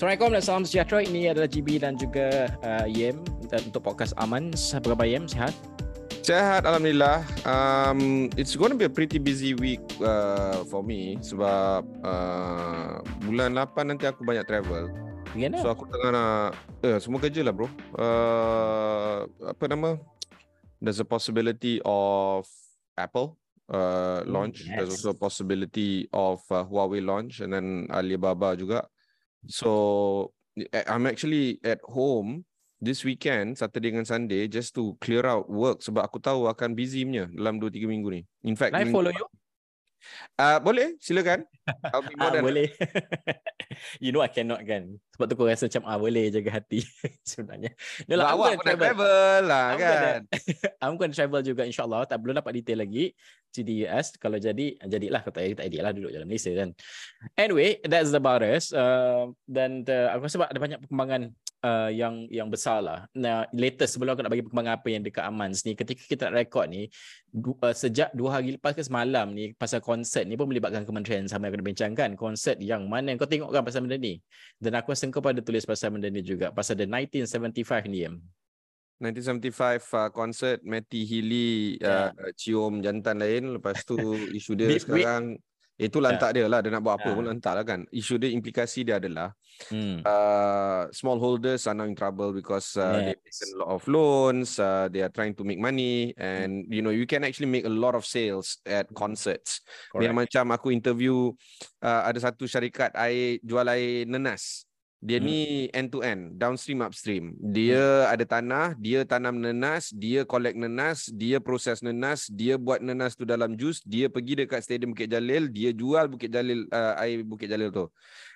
Assalamualaikum dan salam sejahtera. Ini adalah GB dan juga uh, Yem untuk podcast Aman. Apa khabar Yem? Sehat? Sehat, Alhamdulillah. Um, it's going to be a pretty busy week uh, for me sebab uh, bulan 8 nanti aku banyak travel. Gimana? So aku tengah nak, eh, semua kerja lah bro. Uh, apa nama? There's a possibility of Apple uh, launch. yes. There's also a possibility of uh, Huawei launch and then Alibaba juga. So I- I'm actually at home this weekend, Saturday dengan Sunday, just to clear out work sebab aku tahu akan busy punya dalam 2-3 minggu ni. In fact, minggu- follow you? Uh, boleh, silakan. I'll be more Ah, than boleh. you know I cannot kan. Sebab tu kau rasa macam ah boleh jaga hati sebenarnya. No Lah, awak pun nak travel lah I'm kan. gonna- I'm going to travel juga insyaAllah. Tak belum dapat detail lagi. To the US. Kalau jadi, jadilah. Kalau tak jadi, tak lah. Duduk dalam Malaysia kan. Anyway, that's about us. Uh, dan uh, aku rasa ada banyak perkembangan uh, yang yang besar lah. Nah, latest sebelum aku nak bagi perkembangan apa yang dekat Amans ni. Ketika kita nak rekod ni, du, uh, sejak dua hari lepas ke semalam ni, pasal konsert ni pun melibatkan kementerian sama yang kena bincangkan. Konsert yang mana kau tengok kan pasal benda ni. Dan aku rasa kau pada tulis pasal benda ni juga. Pasal the 1975 ni, Em. 1975 uh, concert Matty Healy Ya. uh, cium jantan lain lepas tu isu dia Bit- sekarang itu lantak dia lah dia nak buat apa Ya. pun lantak lah kan isu dia implikasi dia adalah Hmm. uh, small holders are now in trouble because uh, they've Yes. taken a lot of loans uh, they are trying to make money and you know you can actually make a lot of sales at concerts Correct. yang macam aku interview uh, ada satu syarikat air jual air nenas dia Hmm. ni end to end, downstream upstream. Dia ada tanah, dia tanam nenas, dia collect nenas, dia proses nenas, dia buat nenas tu dalam jus, dia pergi dekat stadium Bukit Jalil, dia jual Bukit Jalil uh, air Bukit Jalil tu.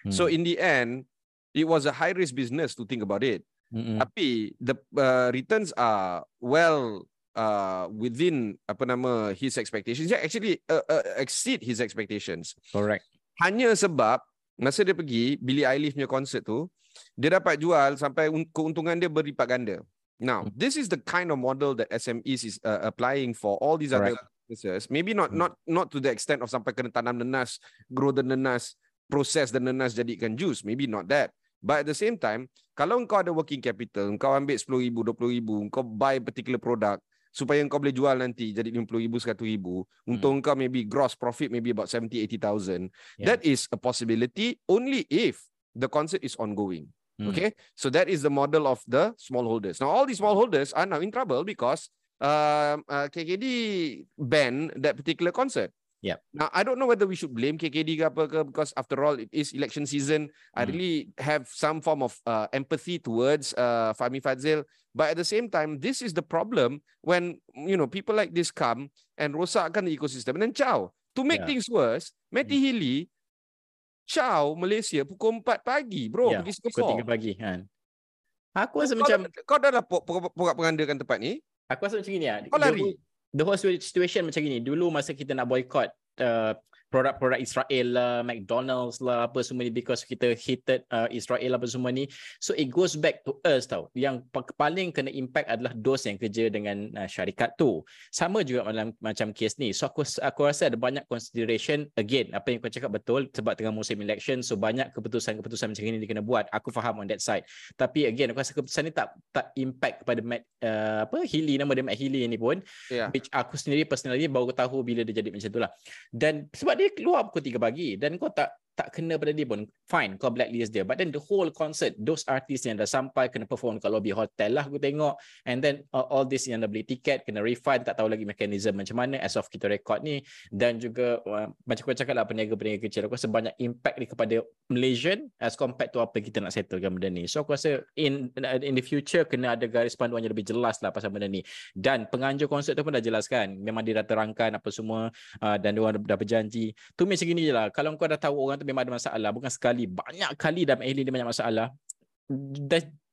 So Hmm. in the end, it was a high risk business to think about it. Mm-mm. Tapi the uh, returns are well uh, within apa nama his expectations. Yeah, actually uh, uh, exceed his expectations. correct. Hanya sebab masa dia pergi Billie Eilish punya konsert tu, dia dapat jual sampai un- keuntungan dia berlipat ganda. Now, Hmm. this is the kind of model that SMEs is uh, applying for all these other businesses. Maybe not Hmm. not not to the extent of sampai kena tanam nenas, grow the nenas, process the nenas jadikan juice. Maybe not that. But at the same time, kalau kau ada working capital, kau ambil RM10,000, RM20,000, kau buy particular product supaya kau boleh jual nanti jadi RM50,000, RM100,000. Untuk kau maybe gross profit maybe about 70, 80,000. Yeah. That is a possibility only if the concert is ongoing. Hmm. Okay, so that is the model of the smallholders. Now, all these smallholders are now in trouble because um, uh, KKD banned that particular concert. Yep. Now, I don't know whether we should blame KKD ke apa ke because after all, it is election season. I Hmm. really have some form of uh, empathy towards uh, Fahmi Fadzil. But at the same time, this is the problem when, you know, people like this come and rosakkan the ecosystem. And then, ciao. To make Yeah. things worse, Matty Healy Ciao Malaysia pukul 4 pagi bro Ya, pergi Pukul Singapore. 3 pagi kan. Aku rasa Kau macam dah- kau dah lah pengandakan tempat ni. aku rasa macam gini ah. Kau lari. whole- The whole situation macam gini. Dulu masa kita nak boycott uh, produk-produk Israel lah, McDonald's lah, apa semua ni because kita hated uh, Israel apa semua ni. So it goes back to us tau. Yang pa- paling kena impact adalah dos yang kerja dengan uh, syarikat tu. Sama juga macam macam kes ni. So aku aku rasa ada banyak consideration again apa yang kau cakap betul sebab tengah musim election so banyak keputusan-keputusan macam ini dia kena buat. Aku faham on that side. Tapi again aku rasa keputusan ni tak tak impact kepada Matt uh, apa Healy nama dia Matt Healy ni pun Ya. which aku sendiri personally baru tahu bila dia jadi macam tu lah. Dan sebab dia keluar pukul 3 pagi dan kau tak tak kena pada dia pun fine kau blacklist dia. But then the whole concert those artists yang dah sampai kena perform kat lobby hotel lah aku tengok. And then uh, all this yang dah beli tiket kena refund tak tahu lagi mekanisme macam mana as of kita record ni. Dan juga uh, macam kau cakap lah peniaga-peniaga kecil aku rasa banyak impact ni kepada Malaysian as compared to apa kita nak settlekan benda ni. So aku rasa in in the future kena ada garis panduan yang lebih jelas lah pasal benda ni. Dan penganjur konsert tu pun dah jelaskan memang dia dah terangkan apa semua uh, dan dia orang dah berjanji. Tu macam gini je lah. Kalau kau dah tahu orang tu memang ada masalah. Bukan sekali, banyak kali dalam alien dia banyak masalah.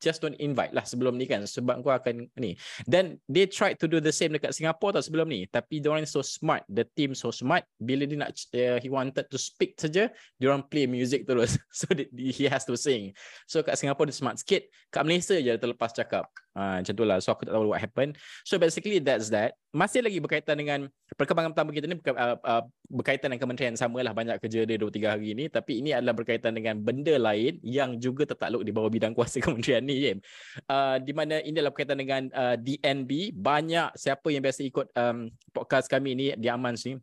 Just don't invite lah sebelum ni kan. Sebab kau akan ni. Dan they tried to do the same dekat Singapore tau sebelum ni. Tapi dia orang so smart. The team so smart. Bila dia nak uh, he wanted to speak saja dia orang play music terus. So he has to sing. So kat Singapore dia smart sikit. Kat Malaysia je terlepas cakap. Ha, macam tu lah. So aku tak tahu what happened. So basically that's that. Masih lagi berkaitan dengan perkembangan pertama kita ni uh, uh, berkaitan dengan kementerian sama lah. Banyak kerja dia 2-3 hari ni. Tapi ini adalah berkaitan dengan benda lain yang juga tertakluk di bawah bidang kuasa kementerian ni Jim. Uh, di mana ini adalah berkaitan dengan uh, DNB. Banyak siapa yang biasa ikut um, podcast kami ni di Amans ni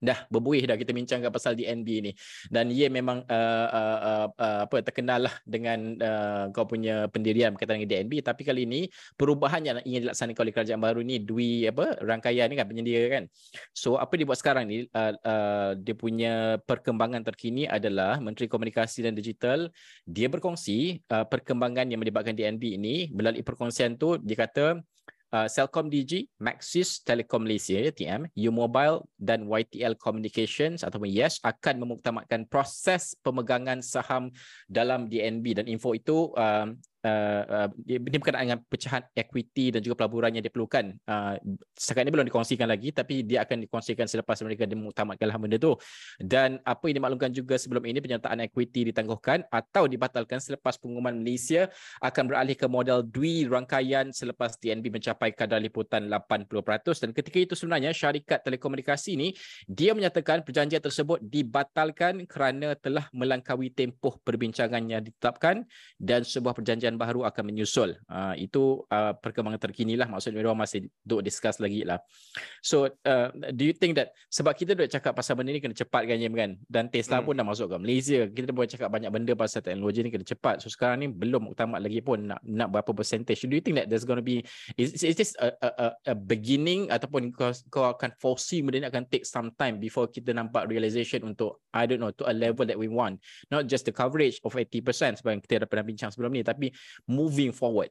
dah berbuih dah kita bincangkan pasal DNB ni. Dan ia memang uh, uh, uh, uh, apa terkenal lah dengan uh, kau punya pendirian berkaitan dengan DNB tapi kali ini perubahan yang ingin dilaksanakan oleh kerajaan baru ni dui apa rangkaian ni kan penyedia kan. So apa dia buat sekarang ni uh, uh, dia punya perkembangan terkini adalah Menteri Komunikasi dan Digital dia berkongsi uh, perkembangan yang melibatkan DNB ini melalui perkongsian tu dia kata uh, Celcom DG, Maxis Telekom Malaysia TM, U Mobile dan YTL Communications ataupun YES akan memuktamadkan proses pemegangan saham dalam DNB dan info itu um, uh, uh, ini berkaitan dengan pecahan equity dan juga pelaburan yang diperlukan. Uh, setakat ini belum dikongsikan lagi tapi dia akan dikongsikan selepas mereka dimuktamadkan benda tu. Dan apa yang dimaklumkan juga sebelum ini penyertaan equity ditangguhkan atau dibatalkan selepas pengumuman Malaysia akan beralih ke model dui rangkaian selepas DNB mencapai kadar liputan 80% dan ketika itu sebenarnya syarikat telekomunikasi ini dia menyatakan perjanjian tersebut dibatalkan kerana telah melangkaui tempoh perbincangan yang ditetapkan dan sebuah perjanjian kajian baru akan menyusul. Uh, itu uh, perkembangan terkini lah. Maksudnya mereka masih duk discuss lagi lah. So, uh, do you think that sebab kita duk cakap pasal benda ni kena cepat kan, Jim, kan? Dan Tesla hmm. pun dah masuk ke Malaysia. Kita boleh cakap banyak benda pasal teknologi ni kena cepat. So, sekarang ni belum utama lagi pun nak, nak berapa percentage. Do you think that there's going to be, is, is this a, a, a beginning ataupun kau, kau akan foresee benda ni akan take some time before kita nampak realization untuk, I don't know, to a level that we want. Not just the coverage of 80% sebab kita dah pernah bincang sebelum ni, tapi moving forward?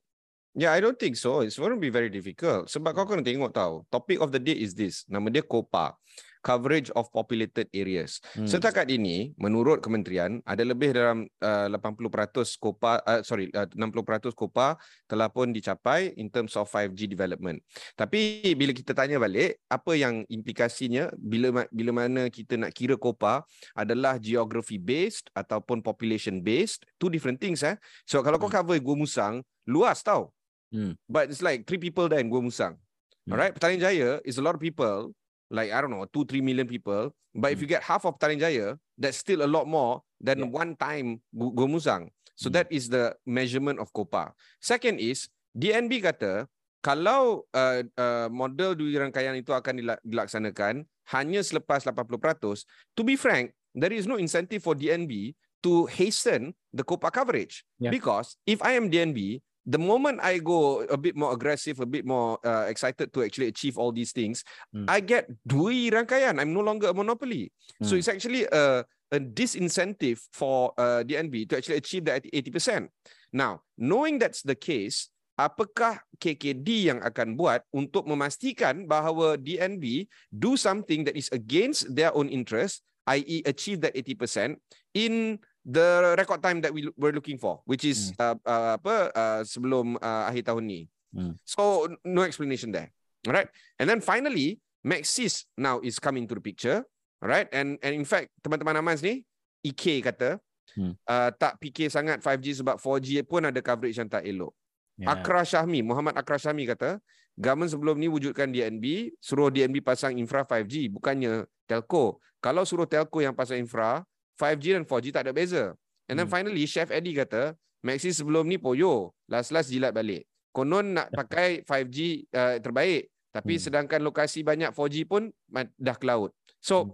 Yeah, I don't think so. It's going to be very difficult. Sebab kau kena tengok tau. Topic of the day is this. Nama dia COPA. Coverage of Populated Areas. Hmm. Setakat ini, menurut kementerian, ada lebih dalam uh, 80% COPA, uh, sorry, uh, 60% COPA telah pun dicapai in terms of 5G development. Tapi bila kita tanya balik, apa yang implikasinya bila bila mana kita nak kira COPA adalah geography based ataupun population based, two different things eh. So kalau hmm. kau cover Gua Musang, luas tau. Hmm. But it's like three people there in Gua Musang. Hmm. Alright, Petaling Jaya is a lot of people, like I don't know, two, three million people. But hmm. if you get half of Petaling Jaya, that's still a lot more than yeah. one time Gua Musang. So hmm. that is the measurement of COPA. Second is, DNB kata, kalau uh, uh, model dui rangkaian itu akan dilaksanakan hanya selepas 80%, to be frank, there is no incentive for DNB to hasten the COPA coverage. Yeah. Because if I am DNB, the moment I go a bit more aggressive, a bit more uh, excited to actually achieve all these things, mm. I get dui rangkaian. I'm no longer a monopoly. Mm. So it's actually a, a disincentive for uh, DNB to actually achieve that 80%. Now, knowing that's the case, apakah KKD yang akan buat untuk memastikan bahawa DNB do something that is against their own interest, i.e. achieve that 80% in the record time that we were looking for which is hmm. uh, uh, apa uh, sebelum uh, akhir tahun ni hmm. so no explanation there all right and then finally maxis now is coming to the picture all right and and in fact teman-teman amans ni EK kata hmm. uh, tak fikir sangat 5G sebab 4G pun ada coverage yang tak elok yeah. Akra Syahmi Muhammad Akra Syahmi kata government sebelum ni wujudkan DNB suruh DNB pasang infra 5G bukannya telco kalau suruh telco yang pasang infra 5G dan 4G tak ada beza. And then hmm. finally Chef Eddie kata, Maxi sebelum ni poyo, last-last jilat balik. Konon nak pakai 5G uh, terbaik, tapi hmm. sedangkan lokasi banyak 4G pun dah ke laut. So hmm.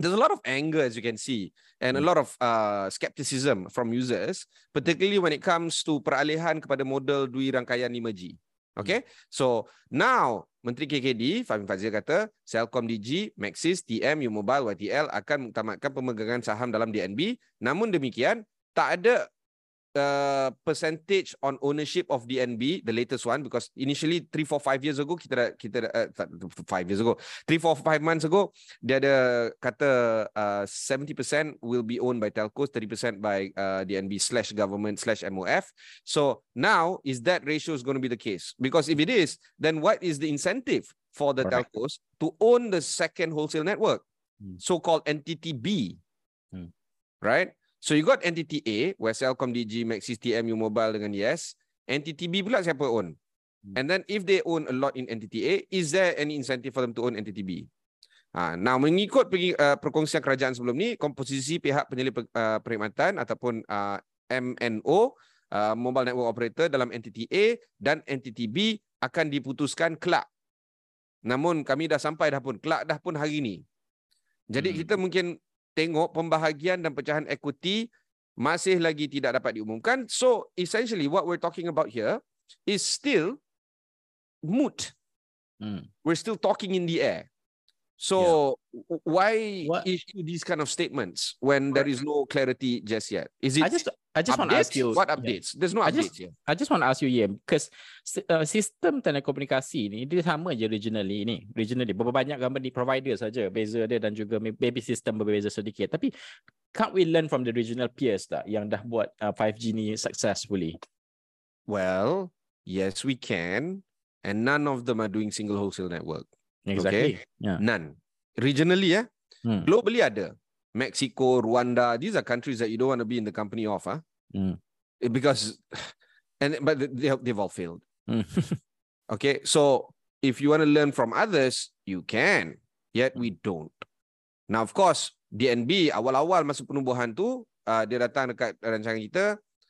there's a lot of anger as you can see and a hmm. lot of uh, skepticism from users, particularly when it comes to peralihan kepada model dui rangkaian 5G. Okay, so now Menteri KKD Fahmi Fazil kata Celcom DG, Maxis, TM, U Mobile, YTL akan mengutamatkan pemegangan saham dalam DNB. Namun demikian, tak ada uh, percentage on ownership of DNB, the latest one, because initially three, four, five years ago, kita dah, kita dah, uh, five years ago, three, four, five months ago, dia ada kata uh, 70% will be owned by telcos, 30% by uh, DNB slash government slash MOF. So now, is that ratio is going to be the case? Because if it is, then what is the incentive for the Correct. telcos to own the second wholesale network, Hmm. so-called entity B, Hmm. right? So you got entity A, where Celcom, DG, Maxis, TMU Mobile dengan Yes. Entity B pula siapa own? Hmm. And then if they own a lot in entity A, is there any incentive for them to own entity B? Ha, now mengikut pergi, uh, perkongsian kerajaan sebelum ni, komposisi pihak penyelip uh, perkhidmatan ataupun uh, MNO, uh, Mobile Network Operator dalam entity A dan entity B akan diputuskan kelak. Namun kami dah sampai dah pun, kelak dah pun hari ni. Jadi Hmm. kita mungkin tengok pembahagian dan pecahan equity masih lagi tidak dapat diumumkan. So essentially what we're talking about here is still moot. Hmm. We're still talking in the air. So w- why What- issue these kind of statements when there is no clarity just yet? Is it I just I just want to ask you what yeah. updates? There's no I just- updates here. I just want to ask you, yeah, because uh, sistem telekomunikasi ni dia sama je regionally ni. Regionally berapa banyak company provider saja beza dia dan juga maybe sistem berbeza sedikit. Tapi can't we learn from the regional peers tak yang dah buat uh, 5G ni successfully? Well, yes, we can. And none of them are doing single wholesale network. Exactly. Yeah. None. Regionally, yeah. Hmm. Globally ada. Mexico, Rwanda, these are countries that you don't want to be in the company of, huh? Hmm. Eh, Because, and but they, have- they've all failed. Hmm. Okay, so if you want to learn from others, you can. Yet we don't. Now, of course, DNB awal-awal masa penubuhan tu, uh, dia datang dekat rancangan kita,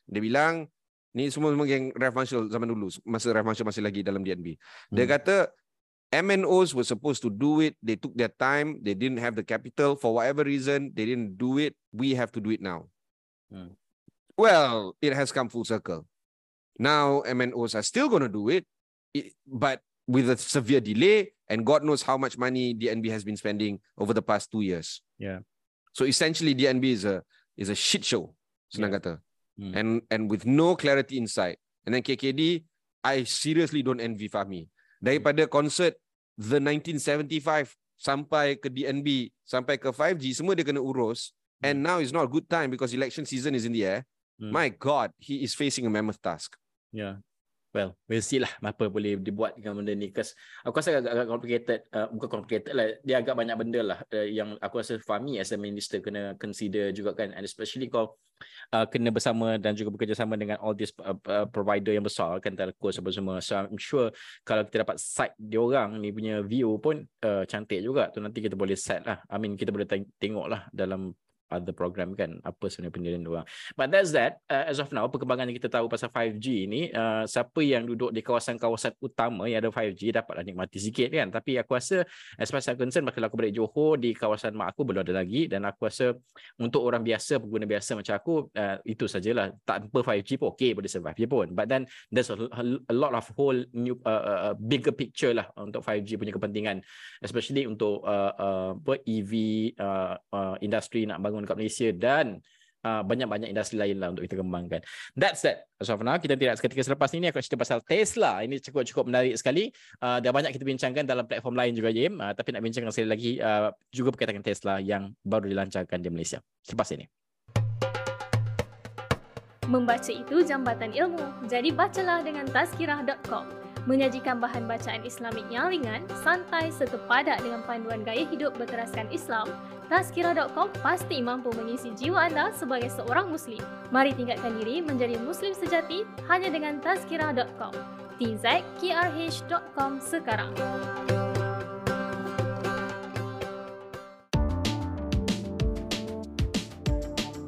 dia bilang, ni semua semua geng Ref Marshall zaman dulu, masa Ref Marshall masih lagi dalam DNB. Dia Hmm. kata, MNOs were supposed to do it. They took their time. They didn't have the capital. For whatever reason, they didn't do it. We have to do it now. Hmm. Well, it has come full circle. Now, MNOs are still going to do it, i- but with a severe delay. And God knows how much money DNB has been spending over the past two years. Yeah. So essentially, DNB is a is a shit show. Senang kata. Hmm. And and with no clarity inside. And then KKD, I seriously don't envy Fahmi. Daripada concert the 1975 sampai ke DNB sampai ke 5G semua dia kena urus. And now is not a good time because election season is in the air. Hmm. My God, he is facing a mammoth task. Yeah. Well, we'll see lah apa boleh dibuat dengan benda ni. Because aku rasa agak, agak complicated. Uh, bukan complicated lah. Dia agak banyak benda lah uh, yang aku rasa Fahmi as a minister kena consider juga kan. And especially kau uh, kena bersama dan juga bekerjasama dengan all these uh, uh, provider yang besar kan telco apa semua. So I'm sure kalau kita dapat site diorang ni punya view pun uh, cantik juga. Tu nanti kita boleh set lah. I mean kita boleh teng- tengok lah dalam other program kan apa sebenarnya pendirian diorang. But that's that. Uh, as of now, perkembangan yang kita tahu pasal 5G ni, uh, siapa yang duduk di kawasan-kawasan utama yang ada 5G dapatlah nikmati sikit kan. Tapi aku rasa, as far as I'm concerned, kalau aku balik Johor, di kawasan mak aku belum ada lagi. Dan aku rasa untuk orang biasa, pengguna biasa macam aku, uh, itu sajalah. Tanpa 5G pun okay, boleh survive je pun. But then, there's a, a lot of whole new, uh, uh, bigger picture lah untuk 5G punya kepentingan. Especially untuk uh, uh, EV uh, uh, industri nak bangun kat Malaysia dan uh, banyak-banyak industri lain lah untuk kita kembangkan. That's that. As of now, kita tidak seketika selepas ini aku nak cerita pasal Tesla. Ini cukup-cukup menarik sekali. Uh, dah banyak kita bincangkan dalam platform lain juga, Jim. Uh, tapi nak bincangkan sekali lagi uh, juga berkaitan dengan Tesla yang baru dilancarkan di Malaysia. Selepas ini. Membaca itu jambatan ilmu, jadi bacalah dengan tazkirah.com. Menyajikan bahan bacaan Islamik yang ringan, santai serta padat dengan panduan gaya hidup berteraskan Islam, Tazkirah.com pasti mampu mengisi jiwa anda sebagai seorang Muslim. Mari tingkatkan diri menjadi Muslim sejati hanya dengan Tazkirah.com. tzkrh.com sekarang.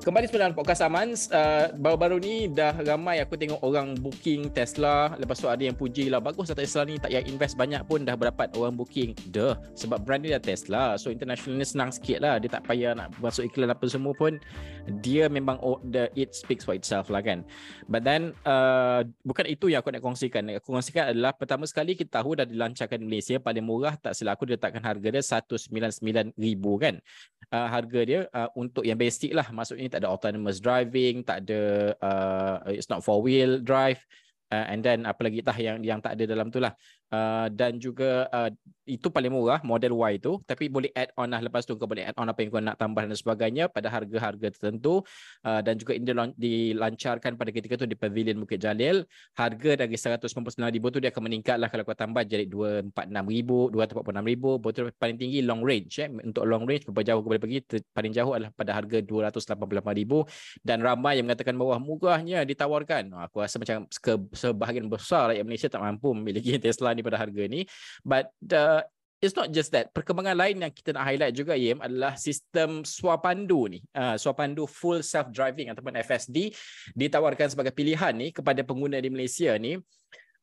Kembali semula dalam podcast Amans. Uh, baru-baru ni dah ramai aku tengok orang booking Tesla. Lepas tu ada yang puji lah. Bagus lah Tesla ni. Tak payah invest banyak pun dah berdapat orang booking. Dah. Sebab brand dia dah Tesla. So international ni senang sikit lah. Dia tak payah nak masuk iklan apa semua pun. Dia memang oh, the, it speaks for itself lah kan. But then uh, bukan itu yang aku nak kongsikan. Aku kongsikan adalah pertama sekali kita tahu dah dilancarkan di Malaysia. Paling murah tak silap aku dia letakkan harga dia 199,000 kan. Uh, harga dia uh, untuk yang basic lah. Maksudnya tak ada autonomous driving, tak ada uh, it's not four wheel drive uh, and then apa lagi tah yang yang tak ada dalam tu lah. Uh, dan juga uh, itu paling murah model Y tu. Tapi boleh add on lah. Lepas tu kau boleh add on apa yang kau nak tambah dan sebagainya pada harga-harga tertentu. Uh, dan juga ini dilancarkan pada ketika tu di Pavilion Bukit Jalil. Harga dari 199,000 tu dia akan meningkat lah kalau kau tambah jadi 246,000 246,000 betul paling tinggi long range eh. untuk long range berapa jauh kau boleh pergi paling jauh adalah pada harga 288,000 dan ramai yang mengatakan bahawa murahnya ditawarkan. Aku rasa macam sebahagian besar rakyat Malaysia tak mampu memiliki Tesla ni pada harga ni. But uh, it's not just that. Perkembangan lain yang kita nak highlight juga Yem adalah sistem swapandu ni. Uh, swapandu full self driving ataupun FSD ditawarkan sebagai pilihan ni kepada pengguna di Malaysia ni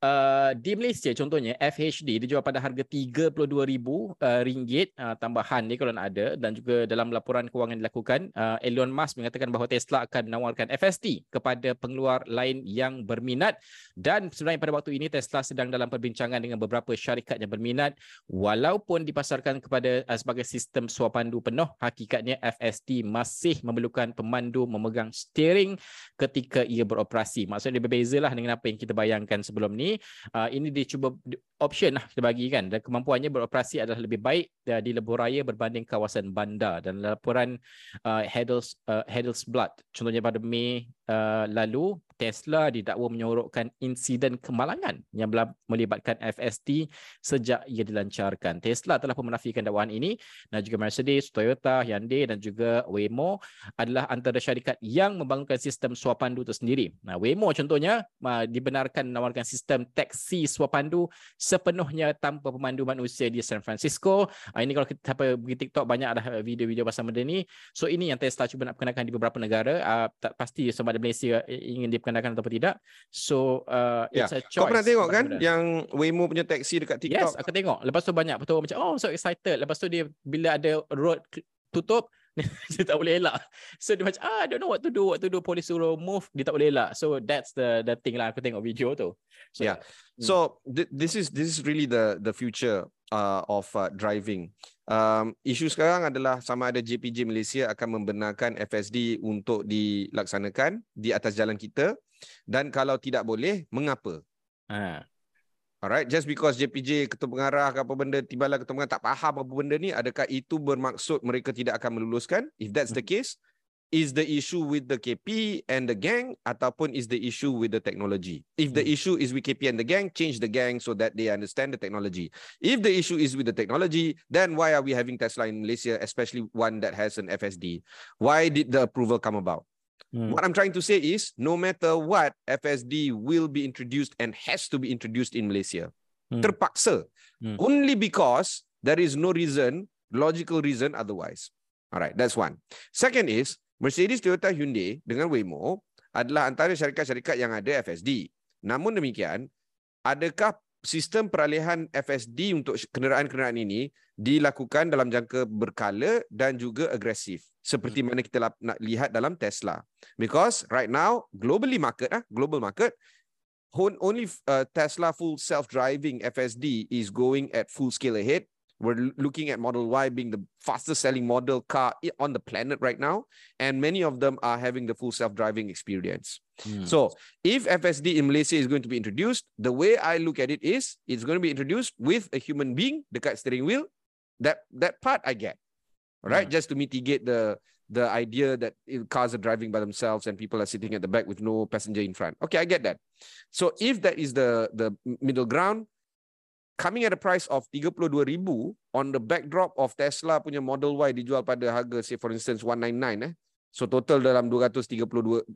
Uh, di Malaysia contohnya FHD dijual pada harga RM32,000 uh, ringgit, uh, tambahan ni kalau nak ada dan juga dalam laporan kewangan dilakukan uh, Elon Musk mengatakan bahawa Tesla akan menawarkan FSD kepada pengeluar lain yang berminat. Dan sebenarnya pada waktu ini Tesla sedang dalam perbincangan dengan beberapa syarikat yang berminat walaupun dipasarkan kepada uh, sebagai sistem swapandu penuh. Hakikatnya FSD masih memerlukan pemandu memegang steering ketika ia beroperasi. Maksudnya berbezalah dengan apa yang kita bayangkan sebelum ni uh, ini dia cuba option lah kita bagi kan. Dan kemampuannya beroperasi adalah lebih baik uh, di lebuh raya berbanding kawasan bandar. Dan laporan uh, Hedels uh, Hedelsblad contohnya pada Mei uh, lalu Tesla didakwa menyorokkan insiden kemalangan yang melibatkan FSD sejak ia dilancarkan. Tesla telah pun menafikan dakwaan ini dan juga Mercedes, Toyota, Hyundai dan juga Waymo adalah antara syarikat yang membangunkan sistem swapandu itu sendiri. Nah, Waymo contohnya dibenarkan menawarkan sistem taksi swapandu sepenuhnya tanpa pemandu manusia di San Francisco. Ah, ini kalau kita sampai pergi TikTok banyak ada video-video pasal benda ni. So ini yang Tesla cuba nak perkenalkan di beberapa negara. Uh, tak pasti sebab di Malaysia ingin diperkenalkan atau tidak. So uh, yeah. it's a choice. Kau pernah tengok kan benda. yang Waymo punya taksi dekat TikTok? Yes, aku tengok. Lepas tu banyak betul macam oh so excited. Lepas tu dia bila ada road tutup dia tak boleh elak. So dia macam ah, I don't know what to do, what to do. Polis suruh move, dia tak boleh elak. So that's the the thing lah. Aku tengok video tu. So, yeah. Hmm. So th- this is this is really the the future uh, of uh, driving. Um, isu sekarang adalah sama ada JPJ Malaysia akan membenarkan FSD untuk dilaksanakan di atas jalan kita dan kalau tidak boleh, mengapa? Ha. Alright, just because JPJ ketua pengarah ke apa benda tibalah ketua pengarah tak faham apa benda ni, adakah itu bermaksud mereka tidak akan meluluskan? If that's the hmm. case, is the issue with the KP and the gang ataupun is the issue with the technology? If the hmm. issue is with KP and the gang, change the gang so that they understand the technology. If the issue is with the technology, then why are we having Tesla in Malaysia, especially one that has an FSD? Why did the approval come about? Hmm. What I'm trying to say is, no matter what, FSD will be introduced and has to be introduced in Malaysia. Hmm. Terpaksa. Only because there is no reason, logical reason otherwise. All right, that's one. Second is, Mercedes, Toyota, Hyundai dengan Waymo adalah antara syarikat-syarikat yang ada FSD. Namun demikian, adakah sistem peralihan FSD untuk kenderaan-kenderaan ini dilakukan dalam jangka berkala dan juga agresif seperti hmm. mana kita nak lihat dalam Tesla because right now globally market ah global market only uh, Tesla full self driving FSD is going at full scale ahead we're looking at Model Y being the fastest selling model car on the planet right now. And many of them are having the full self driving experience. Hmm. So, if FSD in Malaysia is going to be introduced, the way I look at it is it's going to be introduced with a human being, the cut steering wheel. That, that part I get. All right. Hmm. Just to mitigate the the idea that cars are driving by themselves and people are sitting at the back with no passenger in front. Okay, I get that. So if that is the the middle ground, coming at a price of 32,000 on the backdrop of Tesla punya Model Y dijual pada harga say for instance 199 eh. So total dalam 232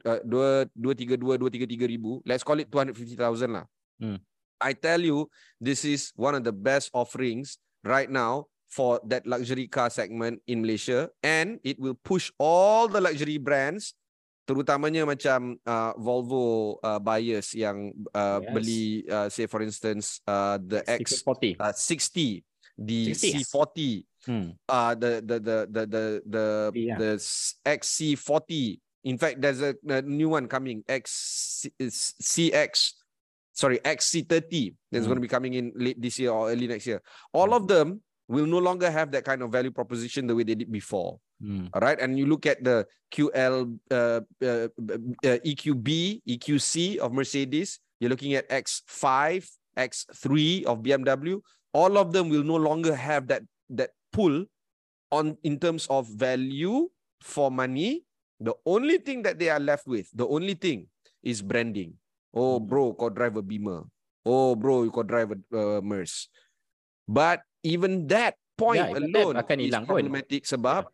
uh, 232 233 ribu. Let's call it 250,000 lah. Hmm. I tell you this is one of the best offerings right now for that luxury car segment in Malaysia and it will push all the luxury brands terutamanya macam uh, Volvo uh, buyers yang uh, yes. beli uh, say for instance uh, the X60 uh, 60 the 60, C40 yes. hmm. uh, the the the the the the, yeah. the XC40 in fact there's a, a new one coming X CX sorry XC30 that's hmm. going to be coming in late this year or early next year all hmm. of them will no longer have that kind of value proposition the way they did before. Hmm. All right. And you look at the QL, uh, uh, uh, EQB, EQC of Mercedes, you're looking at X5, X3 of BMW. All of them will no longer have that, that pull on in terms of value for money. The only thing that they are left with, the only thing is branding. Oh, Hmm. bro, kau drive a Beamer. Oh, bro, you kau drive a uh, Merce. But even that point Yeah, even that alone akan is hilang pun. problematic sebab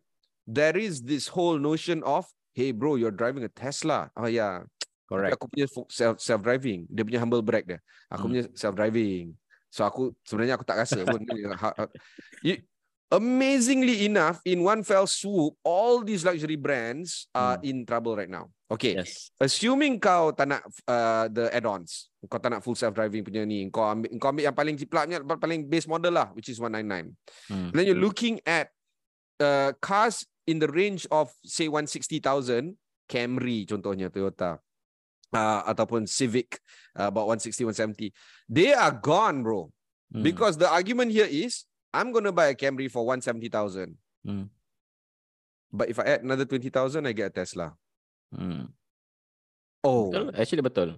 there is this whole notion of, hey bro, you're driving a Tesla. Oh yeah, Correct. aku punya self self driving. Dia punya humble brag dia. Aku Hmm. punya self driving. So aku sebenarnya aku tak rasa pun. Ha- ha- You- Amazingly enough, in one fell swoop, all these luxury brands are Hmm. in trouble right now. Okay, Yes. assuming kau tak nak uh, the add-ons, kau tak nak full self-driving punya ni, kau ambil, kau ambil yang paling ciplaknya, paling base model lah, which is 199. Hmm. Then you're looking at uh, cars in the range of say 160,000, Camry contohnya Toyota, uh, ataupun Civic uh, about 160, 170. They are gone, bro. Hmm. Because the argument here is, I'm going to buy a Camry for 170,000. Hmm. But if I add another 20,000, I get a Tesla. Hmm. Oh, Betul. Actually betul.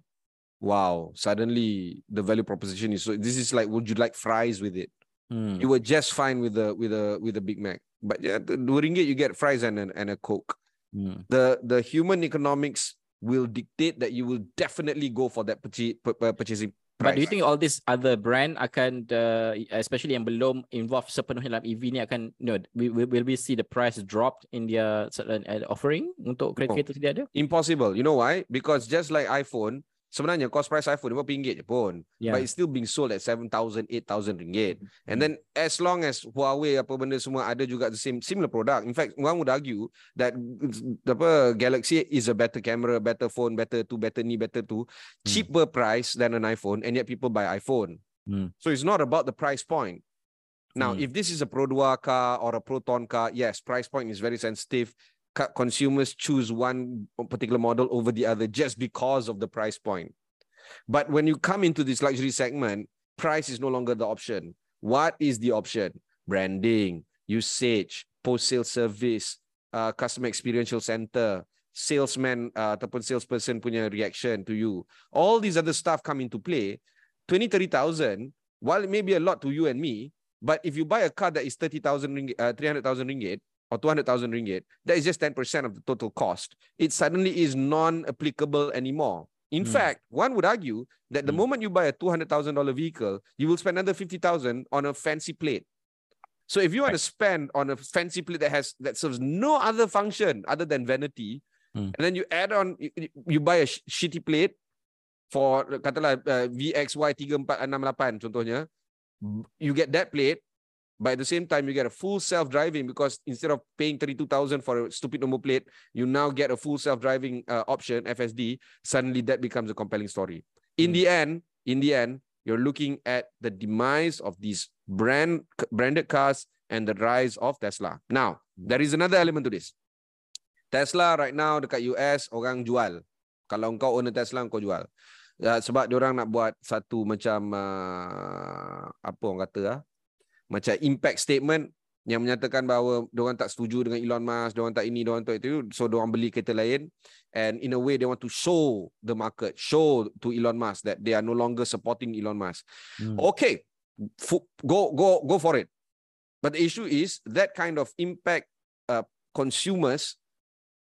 wow. Suddenly the value proposition is so this is like would you like fries with it? Hmm. You were just fine with the with a with a Big Mac. But yeah, dua ringgit you get fries and a, and a Coke. Hmm. The the human economics will dictate that you will definitely go for that purchase, purchasing price. But do you think all these other brand akan uh, especially yang belum involved sepenuhnya dalam EV ni akan you know we will, will we see the price dropped in their certain uh, offering untuk kereta-kereta sedia ada? Impossible. You know why? Because just like iPhone, sebenarnya cost price iPhone RM50 je pun. Yeah. But it's still being sold at 7,000, 8,000 ringgit. And Mm. then as long as Huawei apa benda semua ada juga the same similar product. In fact, one would argue that apa Galaxy is a better camera, better phone, better tu, better ni, better tu, cheaper price than an iPhone and yet people buy iPhone. Hmm. So it's not about the price point. Now, Mm. if this is a Pro 2 car or a Proton car, yes, price point is very sensitive. Consumers choose one particular model over the other just because of the price point. But when you come into this luxury segment, price is no longer the option. What is the option? Branding, usage, post-sale service, uh, customer experiential center, salesman uh, ataupun salesperson punya reaction to you. All these other stuff come into play. 20, 30,000, while it may be a lot to you and me, but if you buy a car that is 30,000 ringgit, uh, 300,000 ringgit or 200,000 ringgit, that is just 10% of the total cost. It suddenly is non-applicable anymore. In Hmm. fact, one would argue that the Hmm. moment you buy a $200,000 vehicle, you will spend another 50,000 on a fancy plate. So if you want to spend on a fancy plate that has that serves no other function other than vanity, Hmm. and then you add on you, you- buy a sh- shitty plate for katalah uh, VXY3468 contohnya, b- you get that plate, but at the same time you get a full self-driving because instead of paying 32,000 for a stupid number plate, you now get a full self-driving uh, option FSD. Suddenly that becomes a compelling story. In Hmm. the end, in the end, you're looking at the demise of these brand branded cars and the rise of Tesla. Now, there is another element to this. Tesla right now dekat US orang jual. Kalau kau own a Tesla kau jual. Uh, sebab dia orang nak buat satu macam uh, apa orang kata ah? Macam impact statement yang menyatakan bahawa dia orang tak setuju dengan Elon Musk, dia orang tak ini, dia orang tak itu, so dia orang beli kereta lain and in a way they want to show the market, show to Elon Musk that they are no longer supporting Elon Musk. Hmm. Okay, fu- go go go for it. But the issue is that kind of impact uh, consumers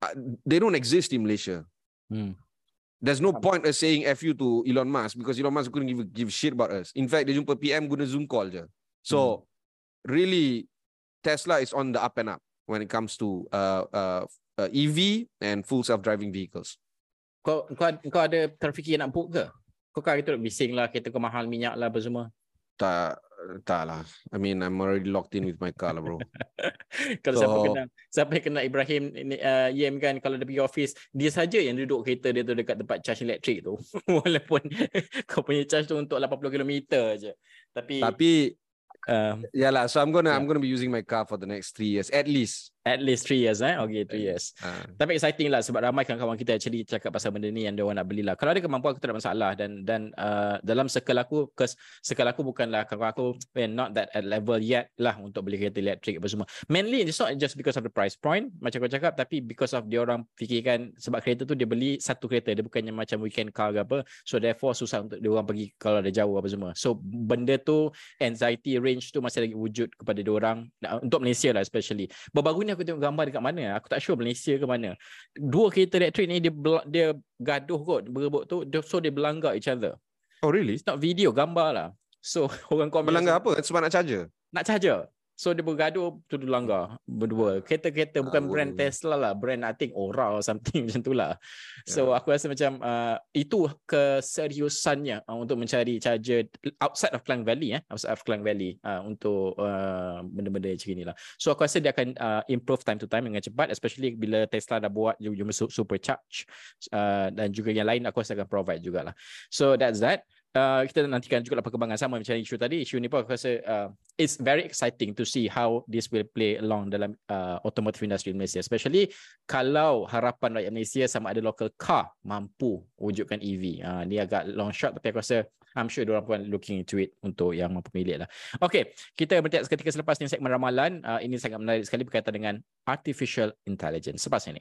uh, they don't exist in Malaysia. Hmm. There's no point us saying F you to Elon Musk because Elon Musk couldn't give give shit about us. In fact, dia jumpa PM guna Zoom call je. So really, Tesla is on the up and up when it comes to uh, uh, uh, EV and full self-driving vehicles. Kau kau kau ada terfikir nak book ke? Kau kan itu bising lah kereta kau mahal minyak lah apa semua. Tak, tak lah. I mean, I'm already locked in with my car lah, bro. kalau siapa So- kenal siapa yang kenal Ibrahim ini, uh, Yem kan kalau dia pergi office dia saja yang duduk kereta dia tu dekat tempat charge elektrik tu walaupun kau punya charge tu untuk 80 km je tapi Tapi uh, Yeah lah. So I'm gonna I'm gonna be using my car for the next three years at least. At least 3 years eh. Okay, 3 years. Ha. Tapi exciting lah sebab ramai kawan-kawan kita actually cakap pasal benda ni yang dia orang nak belilah. Kalau ada kemampuan aku tak ada masalah dan dan uh, dalam circle aku kes circle aku bukanlah kawan aku well, not that at level yet lah untuk beli kereta elektrik apa semua. Mainly it's not just because of the price point macam kau cakap tapi because of dia orang fikirkan sebab kereta tu dia beli satu kereta dia bukannya macam weekend car ke apa. So therefore susah untuk dia orang pergi kalau ada jauh apa semua. So benda tu anxiety range tu masih lagi wujud kepada dia orang untuk Malaysia lah especially. Baru-baru ni aku tengok gambar dekat mana aku tak sure Malaysia ke mana dua kereta elektrik ni dia dia gaduh kot berebut tu so dia berlanggar each other Oh really? it's not video gambar lah so orang komen Melanggar apa? Sebab nak charger? nak charger so dia bergaduh tu langgar. Berdua. Kereta-kereta bukan Ah, brand oh. Tesla lah. Brand I think Aura or something macam tu lah. So Ya. aku rasa macam uh, itu keseriusannya uh, untuk mencari charger outside of Klang Valley eh. Outside of Klang Valley uh, untuk uh, benda-benda macam ni lah. So aku rasa dia akan uh, improve time to time dengan cepat especially bila Tesla dah buat jumlah su- supercharge uh, dan juga yang lain aku rasa akan provide jugalah. So that's that Uh, kita nantikan juga perkembangan sama macam isu tadi. Isu ni pun aku rasa uh, it's very exciting to see how this will play along dalam uh, automotive industry in Malaysia. Especially kalau harapan rakyat Malaysia sama ada local car mampu wujudkan EV uh, ni agak long shot tapi aku rasa I'm sure diorang pun looking into it untuk yang mampu milik lah. Okay, kita berhenti seketika selepas ni segmen ramalan. Uh, ini sangat menarik sekali berkaitan dengan artificial intelligence. Selepas ini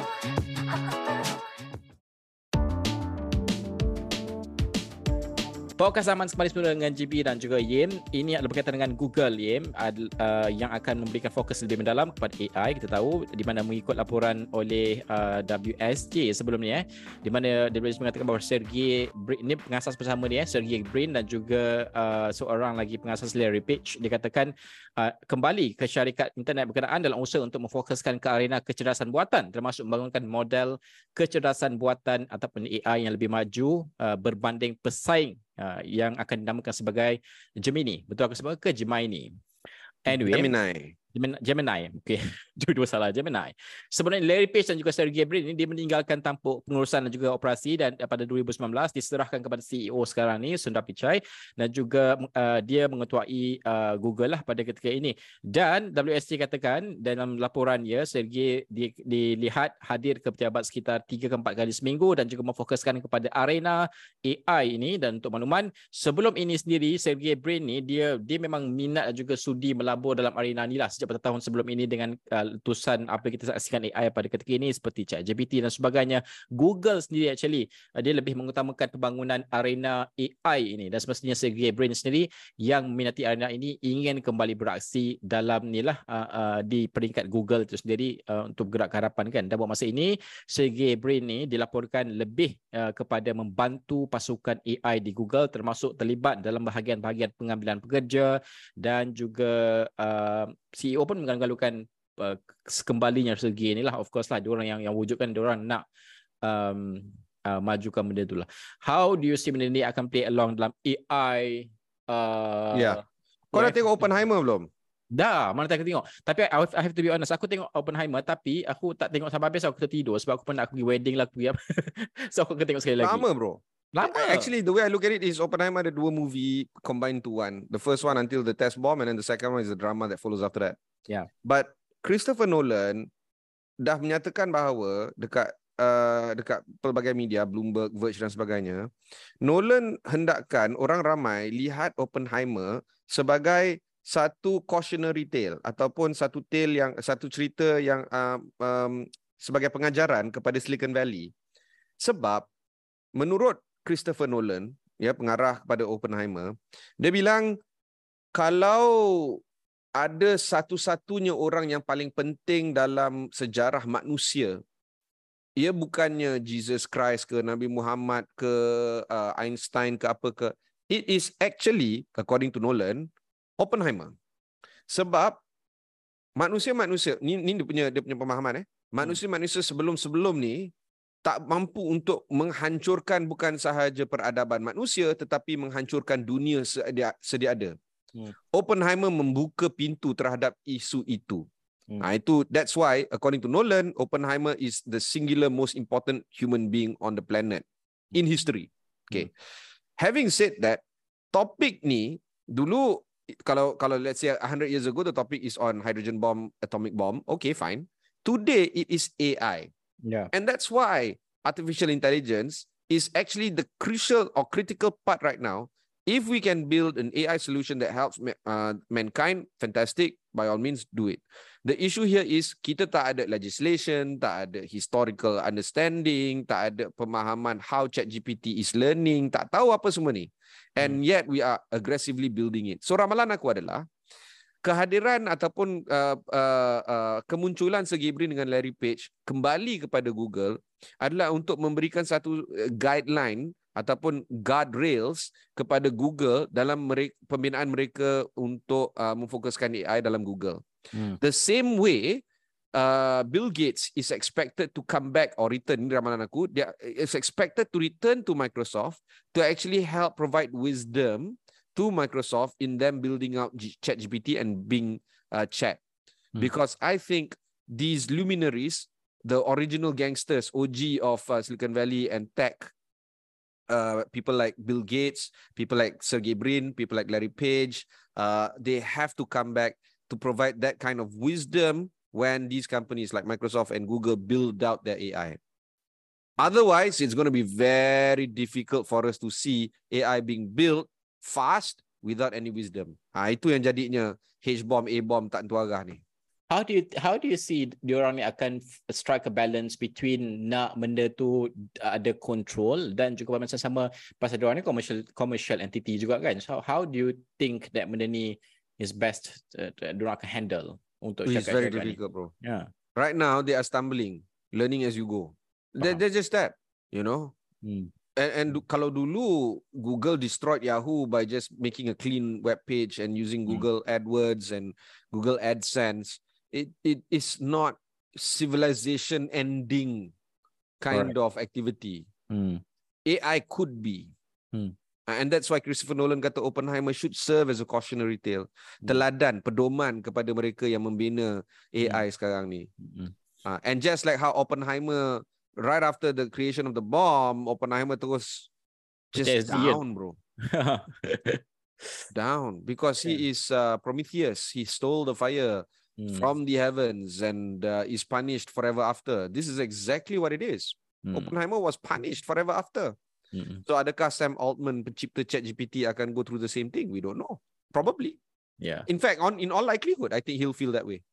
Podcast Zaman kembali semula dengan GB dan juga Yim. Ini adalah berkaitan dengan Google Yim uh, yang akan memberikan fokus lebih mendalam kepada AI. Kita tahu di mana mengikut laporan oleh uh, WSJ sebelum ni eh di mana WSJ mengatakan bahawa Sergey Brin ini pengasas bersama dia eh, Sergey Brin dan juga uh, seorang lagi pengasas Larry Page dikatakan uh, kembali ke syarikat internet berkenaan dalam usaha untuk memfokuskan ke arena kecerdasan buatan termasuk membangunkan model kecerdasan buatan ataupun AI yang lebih maju uh, berbanding pesaing uh, yang akan dinamakan sebagai Gemini. Betul aku sebut ke Gemini? Anyway, Gemini. Gemini. Okay. Dua-dua salah. Gemini. Sebenarnya Larry Page dan juga Sergey Brin ini dia meninggalkan tampuk pengurusan dan juga operasi dan pada 2019 diserahkan kepada CEO sekarang ni Sundar Pichai dan juga uh, dia mengetuai uh, Google lah pada ketika ini. Dan WSC katakan dalam laporannya Sergey di, dilihat hadir ke pejabat sekitar 3 ke 4 kali seminggu dan juga memfokuskan kepada arena AI ini dan untuk makluman sebelum ini sendiri Sergey Brin ni dia dia memang minat dan juga sudi melabur dalam arena ni lah sejak pada tahun sebelum ini dengan uh, letusan apa yang kita saksikan AI pada ketika ini seperti ChatGPT dan sebagainya. Google sendiri actually uh, dia lebih mengutamakan pembangunan arena AI ini dan semestinya Sergey Brin sendiri yang meminati arena ini ingin kembali beraksi dalam ni lah uh, uh, di peringkat Google itu sendiri uh, untuk bergerak ke harapan kan. Dan buat masa ini Sergey Brin ni dilaporkan lebih uh, kepada membantu pasukan AI di Google termasuk terlibat dalam bahagian-bahagian pengambilan pekerja dan juga uh, CEO pun menggalukan uh, kembalinya Sergey ni lah of course lah diorang yang yang wujudkan diorang nak um, uh, majukan benda tu lah. How do you see benda ni akan play along dalam AI uh, Ya. Kau dah tengok Oppenheimer belum? Dah, mana tak tengok. Tapi I have, I have to be honest, aku tengok Oppenheimer tapi aku tak tengok sampai habis aku tertidur sebab aku pun nak pergi wedding lah, aku pergi apa. so aku akan tengok sekali lagi. Lama bro. Lama. Actually, the way I look at it is Oppenheimer ada dua movie combined to one. The first one until the test bomb, and then the second one is the drama that follows after that. Yeah. But Christopher Nolan dah menyatakan bahawa dekat uh, dekat pelbagai media, Bloomberg, Verge dan sebagainya, Nolan hendakkan orang ramai lihat Oppenheimer sebagai satu cautionary tale ataupun satu tale yang satu cerita yang uh, um, sebagai pengajaran kepada Silicon Valley. Sebab menurut Christopher Nolan, ya pengarah kepada Oppenheimer, dia bilang kalau ada satu-satunya orang yang paling penting dalam sejarah manusia, ia bukannya Jesus Christ ke Nabi Muhammad ke uh, Einstein ke apa ke, it is actually according to Nolan Oppenheimer. Sebab manusia-manusia ni ni dia punya dia punya pemahaman eh. Manusia-manusia sebelum-sebelum ni tak mampu untuk menghancurkan bukan sahaja peradaban manusia tetapi menghancurkan dunia sedia, sedia ada. Hmm. Oppenheimer membuka pintu terhadap isu itu. Hmm. Hmm. itu that's why according to Nolan Oppenheimer is the singular most important human being on the planet in history. Okay. Having said that, topik ni dulu kalau kalau let's say 100 years ago the topic is on hydrogen bomb, atomic bomb. Okay, fine. Today it is AI. Yeah. And that's why artificial intelligence is actually the crucial or critical part right now. If we can build an AI solution that helps uh, mankind, fantastic. By all means, do it. The issue here is kita tak ada legislation, tak ada historical understanding, tak ada pemahaman how ChatGPT is learning, tak tahu apa semua ni. And yet we are aggressively building it. So ramalan aku adalah kehadiran ataupun uh, uh, uh, kemunculan Sergey Brin dengan Larry Page kembali kepada Google adalah untuk memberikan satu uh, guideline ataupun guardrails kepada Google dalam mereka, pembinaan mereka untuk uh, memfokuskan AI dalam Google. Hmm. The same way uh, Bill Gates is expected to come back or return ini ramalan aku dia is expected to return to Microsoft to actually help provide wisdom to Microsoft in them building out G- ChatGPT and Bing uh, Chat. Hmm. Because I think these luminaries, the original gangsters, OG of uh, Silicon Valley and tech, uh, people like Bill Gates, people like Sergey Brin, people like Larry Page, uh, they have to come back to provide that kind of wisdom when these companies like Microsoft and Google build out their AI. Otherwise, it's going to be very difficult for us to see AI being built fast without any wisdom. Ha, itu yang jadinya H-bomb, A-bomb tak tentu arah ni. How do you how do you see diorang ni akan strike a balance between nak benda tu ada control dan juga masa sama pasal diorang ni commercial commercial entity juga kan. So how do you think that benda ni is best uh, diorang akan handle untuk It's very cakap-cakap ni? difficult, bro. Yeah. Right now, they are stumbling, learning as you go. They, Faham. they're just that, you know. Hmm. And, and kalau dulu Google destroyed Yahoo by just making a clean web page and using Hmm. Google AdWords and Google AdSense, it it is not civilization ending kind of activity. Hmm. AI could be. Uh, And that's why Christopher Nolan kata Oppenheimer should serve as a cautionary tale. Hmm. Teladan, pedoman kepada mereka yang membina AI sekarang ni. Hmm. Uh, and just like how Oppenheimer, right after the creation of the bomb, Oppenheimer terus just dia. down, bro. Down. Because he is uh, Prometheus. He stole the fire Hmm. from the heavens and uh, is punished forever after. This is exactly what it is. Hmm. Oppenheimer was punished forever after. Hmm. So adakah Sam Altman, pencipta ChatGPT akan go through the same thing? We don't know. Probably. Yeah. In fact, on in all likelihood, I think he'll feel that way.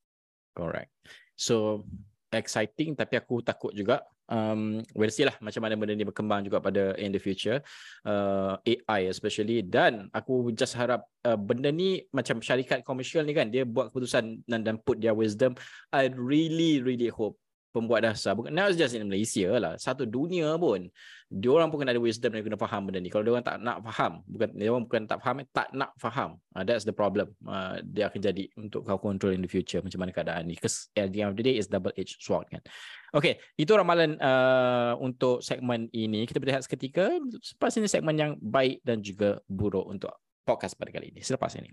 Correct. So exciting tapi aku takut juga um we'll see lah macam mana benda ni berkembang juga pada in the future uh, AI especially. Dan aku just harap uh, benda ni macam syarikat komersial ni kan dia buat keputusan dan, dan put their wisdom. I really really hope pembuat dasar. Bukan not just in Malaysia lah. Satu dunia pun dia orang pun kena ada wisdom dan kena faham benda ni kalau dia orang tak nak faham bukan dia orang bukan tak faham eh, tak nak faham uh, that's the problem uh, dia akan jadi untuk kau control in the future macam mana keadaan ni because at the end of the day is double edged sword kan Okay, itu ramalan uh, untuk segmen ini. Kita berehat seketika. Selepas ini segmen yang baik dan juga buruk untuk podcast pada kali ini. Selepas ini.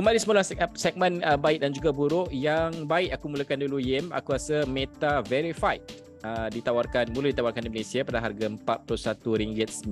Kembali semula seg- segmen uh, baik dan juga buruk. Yang baik aku mulakan dulu Yem. Aku rasa Meta Verified. Uh, ditawarkan mula ditawarkan di Malaysia pada harga RM41.99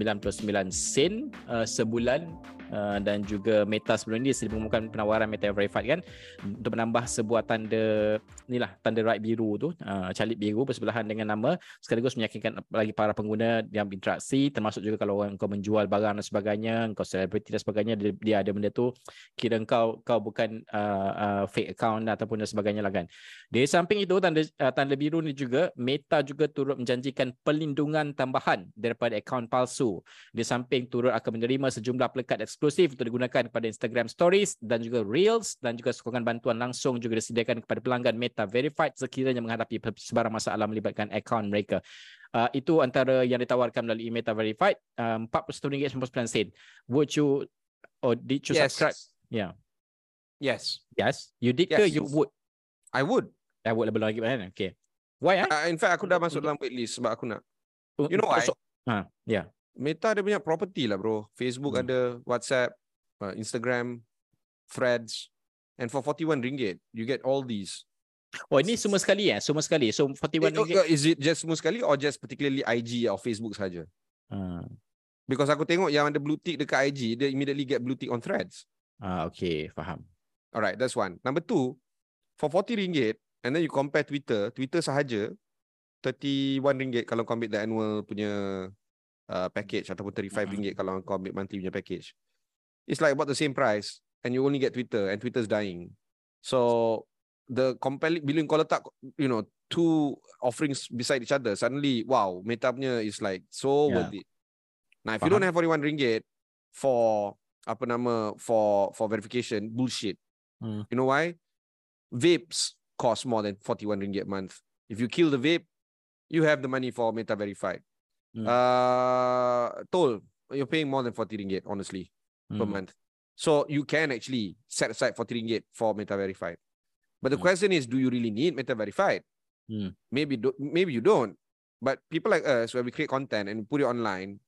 uh, sebulan uh, dan juga Meta sebelum ni dia mengumumkan penawaran Meta Verified kan? Untuk menambah sebuah tanda ni lah tanda right biru tu uh, calip biru bersebelahan dengan nama sekaligus meyakinkan lagi para pengguna yang berinteraksi termasuk juga kalau orang kau menjual barang dan sebagainya kau selebriti dan sebagainya dia, dia ada benda tu kira kau kau bukan uh, uh, fake account ataupun dan sebagainya lah kan? Di samping itu tanda uh, tanda biru ni juga Meta juga turut menjanjikan pelindungan tambahan daripada akaun palsu. Di samping turut akan menerima sejumlah pelekat eksklusif untuk digunakan kepada Instagram Stories dan juga Reels dan juga sokongan bantuan langsung juga disediakan kepada pelanggan Meta Verified sekiranya menghadapi sebarang masalah melibatkan akaun mereka. Uh, itu antara yang ditawarkan melalui Meta Verified uh, RM41.99. Would you or did you Yes. subscribe? Yeah. Yes. Yes. You did ke Yes. you would? I would. I would lebih lagi kan? Okay. Why? Eh? Uh, in fact, aku dah masuk dalam waitlist sebab aku nak. You know why? So, ha, yeah. Meta ada banyak property lah bro. Facebook Hmm. ada, WhatsApp, uh, Instagram, Threads. And for 41 ringgit, you get all these. Oh, ini semua sekali eh? Semua sekali. So, Eh, 41 oh, ringgit. Is it just semua sekali or just particularly IG or Facebook saja? Ah, Because aku tengok yang ada blue tick dekat IG, dia immediately get blue tick on Threads. ah, okay. Faham. Alright, that's one. Number two, for 40 ringgit, and then you compare Twitter, Twitter sahaja 31 ringgit kalau kau ambil the annual punya uh, package ataupun 35 ringgit kalau kau ambil monthly punya package. It's like about the same price and you only get Twitter and Twitter's dying. So the compelling bila kau letak you know two offerings beside each other suddenly wow meta punya is like so Yeah. worth it. Now if you don't have 41 ringgit for apa nama for for verification bullshit. Hmm. You know why? Vapes cost more than 41 ringgit a month. If you kill the vape, you have the money for Meta Verified. Hmm. Uh, toll, you're paying more than 40 ringgit, honestly, per Hmm. month. So you can actually set aside 40 ringgit for Meta Verified. But the Hmm. question is, do you really need Meta Verified? Hmm. Maybe, do, maybe you don't. But people like us, where we create content and put it online,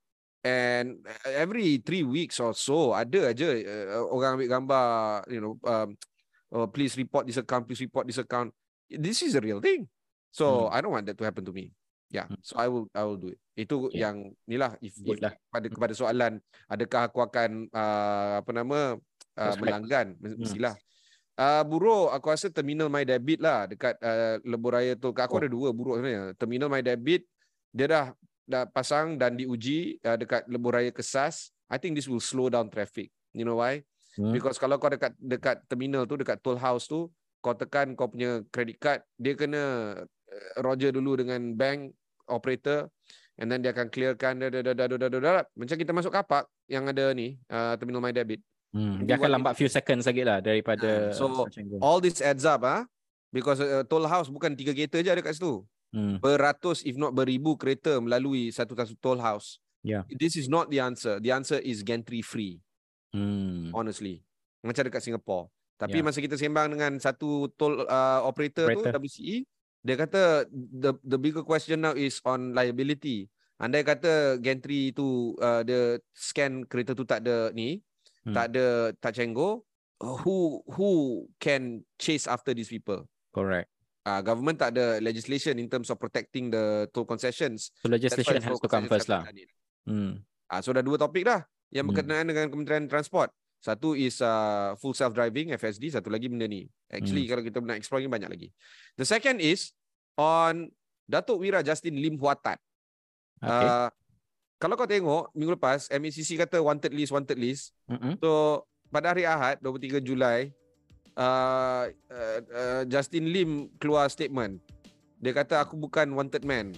and every three weeks or so, ada aja uh, orang ambil gambar, you know, um, oh, please report this account, please report this account. This is a real thing. So Hmm. I don't want that to happen to me. Yeah, Hmm. so I will I will do it. Itu Okay. yang ni lah if, if lah. pada kepada soalan adakah aku akan uh, apa nama uh, melanggan Hmm. mestilah. Uh, buruk aku rasa terminal my debit lah dekat uh, lebuh raya tu. Aku Oh. ada dua buruk sebenarnya. Terminal my debit dia dah dah pasang dan diuji uh, dekat lebuh raya kesas. I think this will slow down traffic. You know why? Hmm. Because kalau kau dekat dekat terminal tu dekat toll house tu kau tekan kau punya credit card dia kena uh, roger dulu dengan bank operator and then dia akan clearkan dah dah dah dah dah dah, dah, dah. macam kita masuk kapak yang ada ni uh, terminal my debit Hmm. Dia akan lambat few seconds lagi lah daripada Ah, so, all this adds up ah because uh, toll house bukan tiga kereta je ada kat situ Hmm. beratus if not beribu kereta melalui satu-satu toll house Yeah. this is not the answer the answer is gantry free Hmm. honestly macam dekat Singapore tapi Yeah. masa kita sembang dengan satu toll uh, operator, Operator. tu WCE dia kata the the bigger question now is on liability andai kata gantry tu uh, dia scan kereta tu tak ada ni Hmm. tak ada tak cenggo who who can chase after these people Correct. uh, government tak ada legislation in terms of protecting the toll concessions So legislation has to come first lah. Hmm. Ah, so dah dua topik dah yang Hmm. berkenaan dengan Kementerian Transport. Satu is uh, full self driving FSD, satu lagi benda ni. Actually Hmm. kalau kita nak explore ni banyak lagi. The second is on Datuk Wira Justin Lim Huatat. Okay. Uh, kalau kau tengok minggu lepas MACC kata wanted list wanted list. Mm-mm. So pada hari Ahad 23 Julai uh, uh, uh, Justin Lim keluar statement. Dia kata aku bukan wanted man.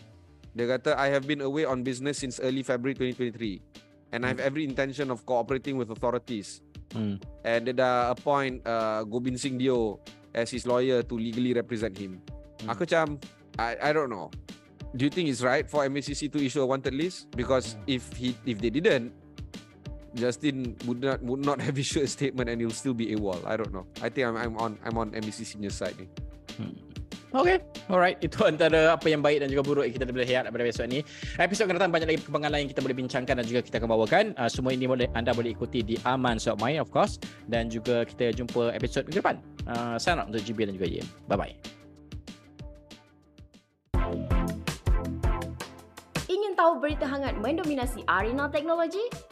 Dia kata I have been away on business since early February 2023 and I have every intention of cooperating with authorities. Hmm. And dia dah appoint uh, Gobin Singh Dio as his lawyer to legally represent him. Hmm. Aku macam I I don't know. Do you think it's right for MACC to issue a wanted list? Because if he if they didn't, Justin would not would not have issued a statement and he'll still be AWOL. I don't know. I think I'm I'm on I'm on MACC punya side ni. Okay, alright. Itu antara apa yang baik dan juga buruk yang kita boleh lihat pada besok ni. Episod akan datang banyak lagi perkembangan lain kita boleh bincangkan dan juga kita akan bawakan. Uh, semua ini boleh anda boleh ikuti di Aman Sokmai of course. Dan juga kita jumpa episod minggu depan. Uh, sign out untuk GB dan juga Ian. Bye-bye. Ingin tahu berita hangat mendominasi arena teknologi?